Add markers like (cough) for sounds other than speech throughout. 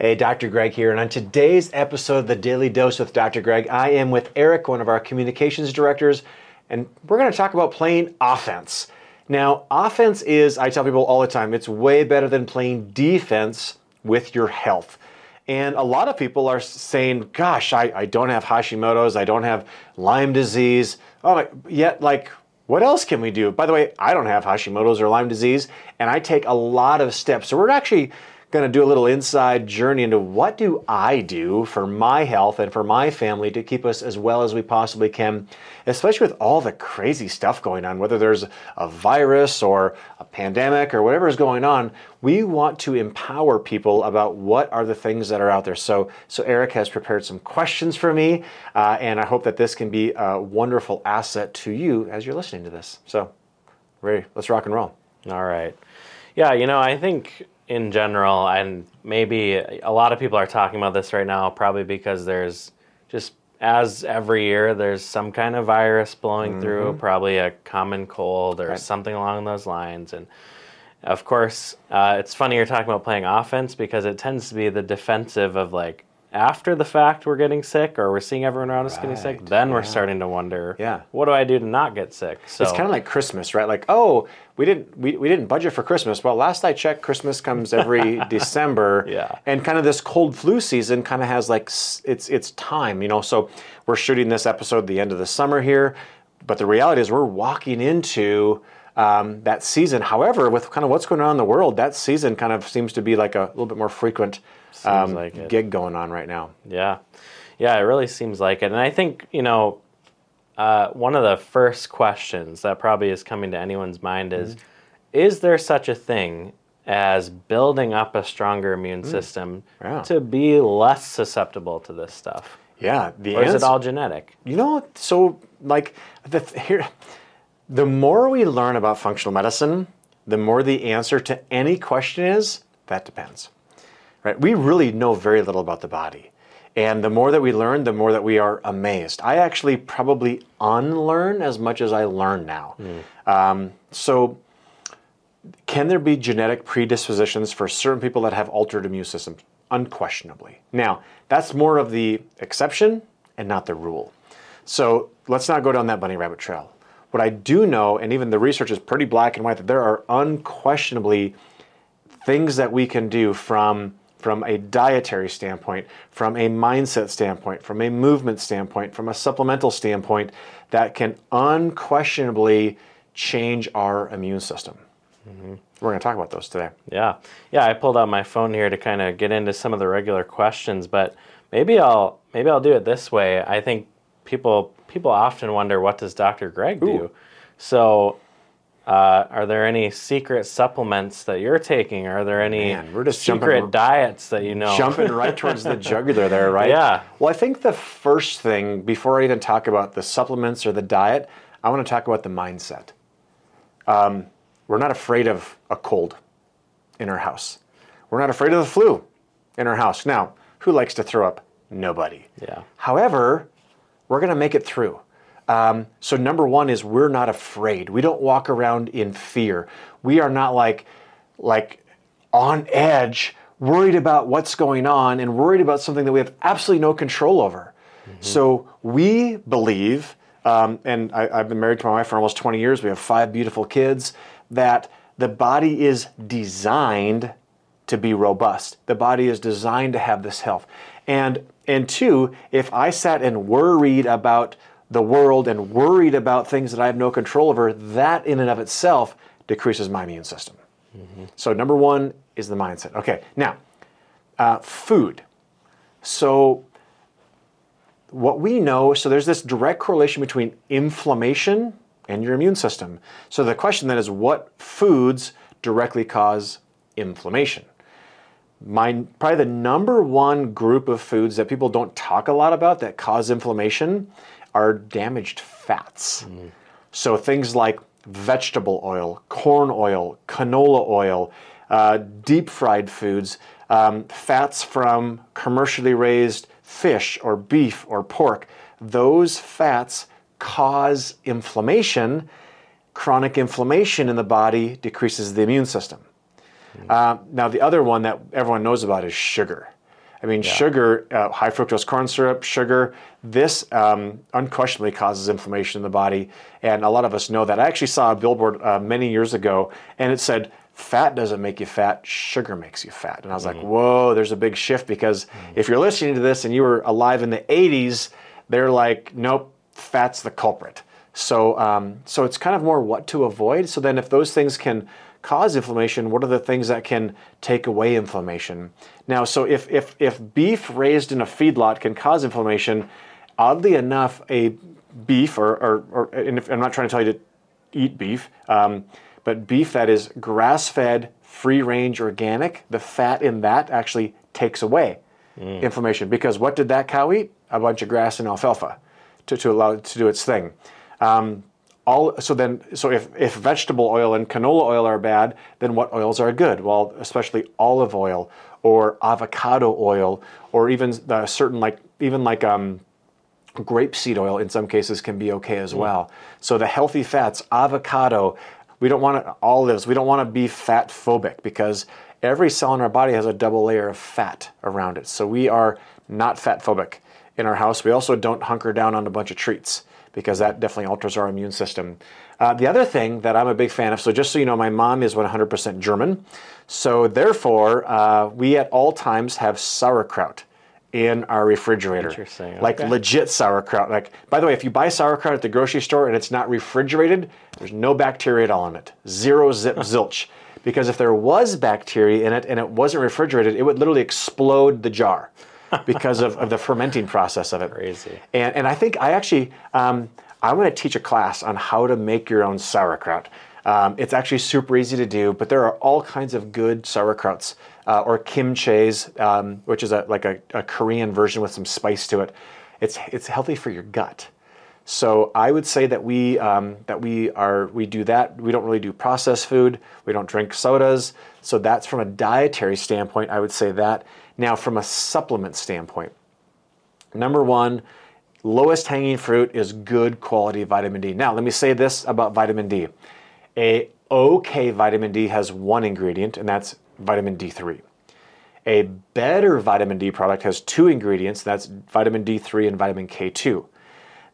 Hey, Dr. Greg here, and on today's episode of the Daily Dose with Dr. Greg, I am with Eric, one of our communications directors, and we're going to talk about playing offense. Now, offense is, I tell people all the time, it's way better than playing defense with your health. And a lot of people are saying, gosh, I, I don't have Hashimoto's, I don't have Lyme disease. Oh, yet, like, what else can we do? By the way, I don't have Hashimoto's or Lyme disease, and I take a lot of steps. So we're actually going to do a little inside journey into what do I do for my health and for my family to keep us as well as we possibly can, especially with all the crazy stuff going on, whether there's a virus or a pandemic or whatever is going on. We want to empower people about what are the things that are out there. So, so Eric has prepared some questions for me, uh, and I hope that this can be a wonderful asset to you as you're listening to this. So, ready? Let's rock and roll. All right. Yeah, you know, I think in general, and maybe a lot of people are talking about this right now, probably because there's just as every year there's some kind of virus blowing mm-hmm. through, probably a common cold or right. something along those lines. And of course, uh, it's funny you're talking about playing offense because it tends to be the defensive of like, after the fact we're getting sick or we're seeing everyone around us right. getting sick, then yeah. we're starting to wonder, yeah. what do I do to not get sick? So it's kind of like Christmas, right? Like, oh, we didn't we, we didn't budget for Christmas. Well, last I checked, Christmas comes every (laughs) December. Yeah. And kind of this cold flu season kind of has like it's it's time, you know. So we're shooting this episode the end of the summer here, but the reality is we're walking into um, that season. However, with kind of what's going on in the world, that season kind of seems to be like a little bit more frequent um, like gig going on right now. Yeah, yeah, it really seems like it. And I think you know, uh, one of the first questions that probably is coming to anyone's mind is, mm-hmm. is there such a thing as building up a stronger immune mm. system yeah. to be less susceptible to this stuff? Yeah, the or answer, is it all genetic? You know, so like the here the more we learn about functional medicine, the more the answer to any question is that depends. Right? We really know very little about the body. And the more that we learn, the more that we are amazed. I actually probably unlearn as much as I learn now. Mm. Um, so, can there be genetic predispositions for certain people that have altered immune systems? Unquestionably. Now, that's more of the exception and not the rule. So, let's not go down that bunny rabbit trail. What I do know, and even the research is pretty black and white, that there are unquestionably things that we can do from from a dietary standpoint, from a mindset standpoint, from a movement standpoint, from a supplemental standpoint, that can unquestionably change our immune system. Mm-hmm. We're going to talk about those today. Yeah. Yeah, I pulled out my phone here to kind of get into some of the regular questions, but maybe I'll maybe I'll do it this way. I think people people often wonder what does Dr. Greg do? Ooh. So, uh, are there any secret supplements that you're taking? Are there any Man, we're just secret jumping, diets that you know? Jumping right towards the jugular there, right? Yeah. Well, I think the first thing, before I even talk about the supplements or the diet, I want to talk about the mindset. Um, we're not afraid of a cold in our house. We're not afraid of the flu in our house. Now, who likes to throw up? Nobody. Yeah. However, we're going to make it through. Um, so, number one is we're not afraid. We don't walk around in fear. We are not like, like on edge, worried about what's going on and worried about something that we have absolutely no control over. Mm-hmm. So, we believe, um, and I, I've been married to my wife for almost 20 years, we have five beautiful kids, that the body is designed to be robust. The body is designed to have this health. And and two, if I sat and worried about the world and worried about things that I have no control over, that in and of itself decreases my immune system. Mm-hmm. So, number one is the mindset. Okay, now, uh, food. So, what we know, so there's this direct correlation between inflammation and your immune system. So, the question then is what foods directly cause inflammation? My probably the number one group of foods that people don't talk a lot about that cause inflammation are damaged fats. Mm. So things like vegetable oil, corn oil, canola oil, uh, deep fried foods, um, fats from commercially raised fish or beef or pork. Those fats cause inflammation. Chronic inflammation in the body decreases the immune system. Uh, now, the other one that everyone knows about is sugar. I mean, sugar, uh, high fructose corn syrup, sugar, this um, unquestionably causes inflammation in the body. And a lot of us know that. I actually saw a billboard uh, many years ago and it said, fat doesn't make you fat, sugar makes you fat. And I was like, whoa, there's a big shift because if you're listening to this and you were alive in the 80s, they're like, nope, fat's the culprit. So, um, so it's kind of more what to avoid. So then, if those things can cause inflammation, what are the things that can take away inflammation? Now, so if if if beef raised in a feedlot can cause inflammation, oddly enough, a beef or or, or and if, I'm not trying to tell you to eat beef, um, but beef that is grass-fed, free-range, organic, the fat in that actually takes away inflammation because what did that cow eat? A bunch of grass and alfalfa to, to allow it to do its thing. Um, all, so then, so if, if vegetable oil and canola oil are bad, then what oils are good? Well, especially olive oil or avocado oil, or even the certain like even like um, grapeseed oil in some cases can be okay as well. So the healthy fats, avocado, we don't want to, olives, we don't want to be fat phobic because every cell in our body has a double layer of fat around it. So we are not fat phobic in our house. We also don't hunker down on a bunch of treats because that definitely alters our immune system. Uh, the other thing that I'm a big fan of, so just so you know, my mom is 100% German. So therefore, uh, we at all times have sauerkraut in our refrigerator. Interesting, Like okay. legit sauerkraut. Like, by the way, if you buy sauerkraut at the grocery store and it's not refrigerated, there's no bacteria at all in it. Zero zip zilch. Because if there was bacteria in it and it wasn't refrigerated, it would literally explode the jar because of, of the fermenting process of it. Crazy. And, and I think I actually, um, I want to teach a class on how to make your own sauerkraut. Um, it's actually super easy to do, but there are all kinds of good sauerkrauts uh, or kimchis, um, which is a, like a, a Korean version with some spice to it. It's, it's healthy for your gut. So I would say that we um, that we are we do that. We don't really do processed food. We don't drink sodas. So that's from a dietary standpoint. I would say that. Now, from a supplement standpoint, number one, lowest hanging fruit is good quality vitamin D. Now, let me say this about vitamin D. A okay vitamin D has one ingredient, and that's vitamin D3. A better vitamin D product has two ingredients, that's vitamin D3 and vitamin K2.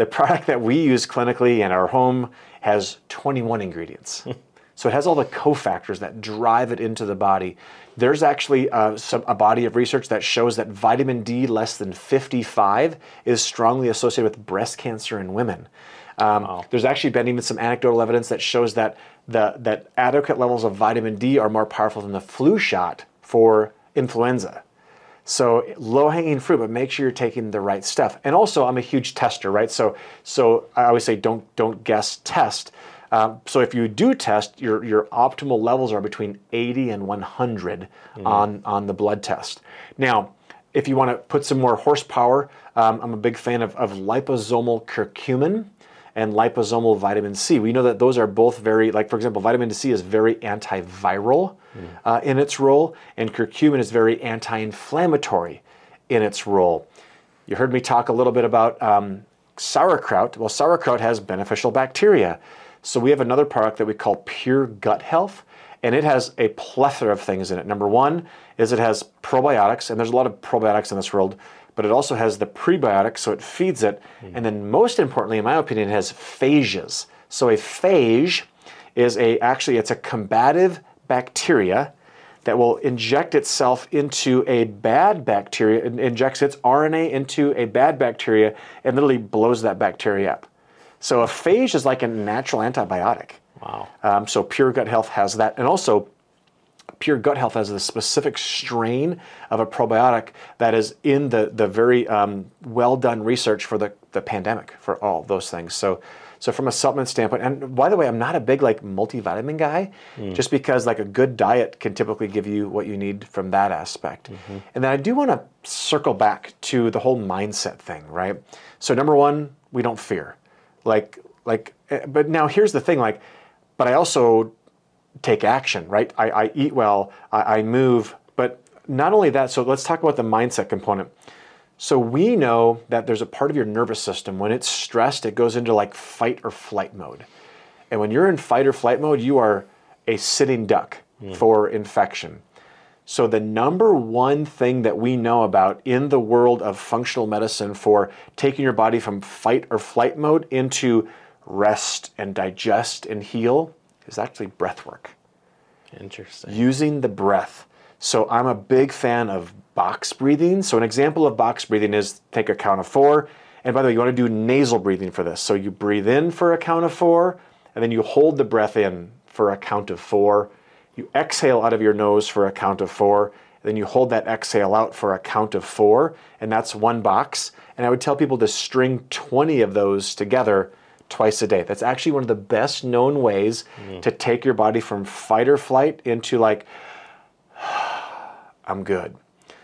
The product that we use clinically in our home has 21 ingredients. (laughs) so it has all the cofactors that drive it into the body. There's actually uh, some, a body of research that shows that vitamin D less than 55 is strongly associated with breast cancer in women. Um, There's actually been even some anecdotal evidence that shows that the, that adequate levels of vitamin D are more powerful than the flu shot for influenza. So low hanging fruit, but make sure you're taking the right stuff. And also, I'm a huge tester, right? So, so I always say don't don't guess, test. Um, so if you do test, your your optimal levels are between 80 and 100 on on the blood test. Now, if you want to put some more horsepower, um, I'm a big fan of, of liposomal curcumin and liposomal vitamin C. We know that those are both very, like for example, vitamin C is very antiviral uh, in its role, and curcumin is very anti-inflammatory in its role. You heard me talk a little bit about um, sauerkraut. Well, sauerkraut has beneficial bacteria. So we have another product that we call Pure Gut Health, and it has a plethora of things in it. Number one is it has probiotics, and there's a lot of probiotics in this world, but it also has the prebiotic, so it feeds it. And then most importantly, in my opinion, it has phages. So a phage is a actually it's a combative bacteria that will inject itself into a bad bacteria, it injects its RNA into a bad bacteria and literally blows that bacteria up. So a phage is like a natural antibiotic. Wow. Um, so Pure Gut Health has that, and also Pure Gut Health has a specific strain of a probiotic that is in the the very um, well done research for the the pandemic for all those things. So. So from a supplement standpoint, and by the way, I'm not a big like multivitamin guy, just because like a good diet can typically give you what you need from that aspect. And then I do want to circle back to the whole mindset thing, right? So number one, we don't fear, like like. eh, But now here's the thing, like, but I also take action, right? I, I eat well, I, I move, but not only that, so let's talk about the mindset component. So we know that there's a part of your nervous system when it's stressed, it goes into like fight or flight mode. And when you're in fight or flight mode, you are a sitting duck hmm. for infection. So, the number one thing that we know about in the world of functional medicine for taking your body from fight or flight mode into rest and digest and heal is actually breath work, Interesting. using the breath. So, I'm a big fan of box breathing. So, an example of box breathing is take a count of four. And by the way, you want to do nasal breathing for this. So, you breathe in for a count of four, and then you hold the breath in for a count of four. You exhale out of your nose for a count of four. Then you hold that exhale out for a count of four, and that's one box. And I would tell people to string 20 of those together twice a day. That's actually one of the best known ways to take your body from fight or flight into like, I'm good.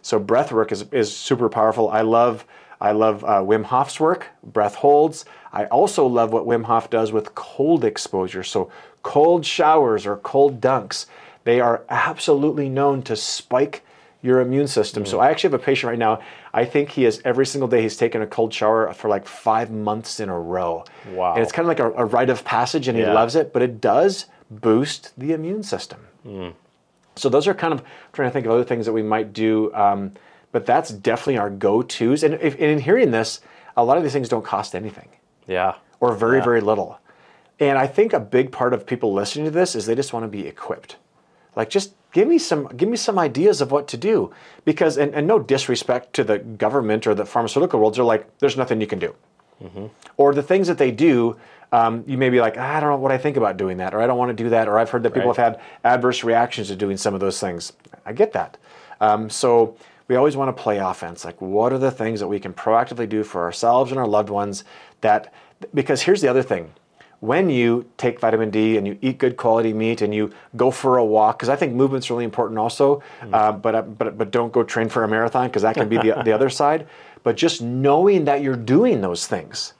So breath work is, is super powerful. I love I love uh, Wim Hof's work, breath holds. I also love what Wim Hof does with cold exposure. So cold showers or cold dunks, they are absolutely known to spike your immune system. So I actually have a patient right now. I think he is every single day he's taken a cold shower for like five months in a row. Wow. And it's kind of like a, a rite of passage, and he loves it. But it does boost the immune system. So those are kind of trying to think of other things that we might do. Um, but that's definitely our go-tos. And, if, and in hearing this, a lot of these things don't cost anything Yeah. or very, Yeah. very little. And I think a big part of people listening to this is they just want to be equipped. Like just give me some give me some ideas of what to do. Because and, and no disrespect to the government or the pharmaceutical world, they're like, there's nothing you can do. Or the things that they do, um, you may be like, I don't know what I think about doing that, or I don't want to do that, or I've heard that people Right. have had adverse reactions to doing some of those things. I get that. Um, so we always want to play offense. Like, what are the things that we can proactively do for ourselves and our loved ones? That because here's the other thing: when you take vitamin D and you eat good quality meat and you go for a walk, because I think movement's really important also. Uh, but uh, but but don't go train for a marathon because that can be the (laughs) the other side. But just knowing that you're doing those things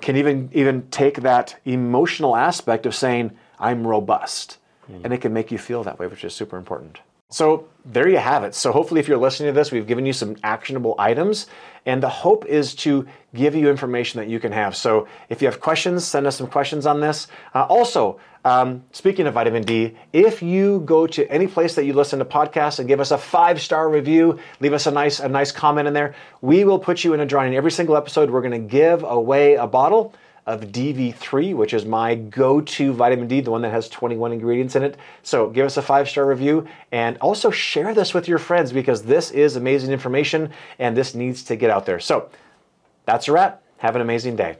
can even even take that emotional aspect of saying I'm robust, and it can make you feel that way, which is super important. So there you have it. So hopefully, if you're listening to this, we've given you some actionable items, and the hope is to give you information that you can have. So if you have questions, send us some questions on this. Uh, also, um, speaking of vitamin D, if you go to any place that you listen to podcasts and give us a five star review, leave us a nice a nice comment in there, we will put you in a drawing. Every single episode, we're going to give away a bottle of DV3, which is my go to vitamin D, the one that has 21 ingredients in it. So give us a five star review and also share this with your friends because this is amazing information and this needs to get out there. So that's a wrap. Have an amazing day.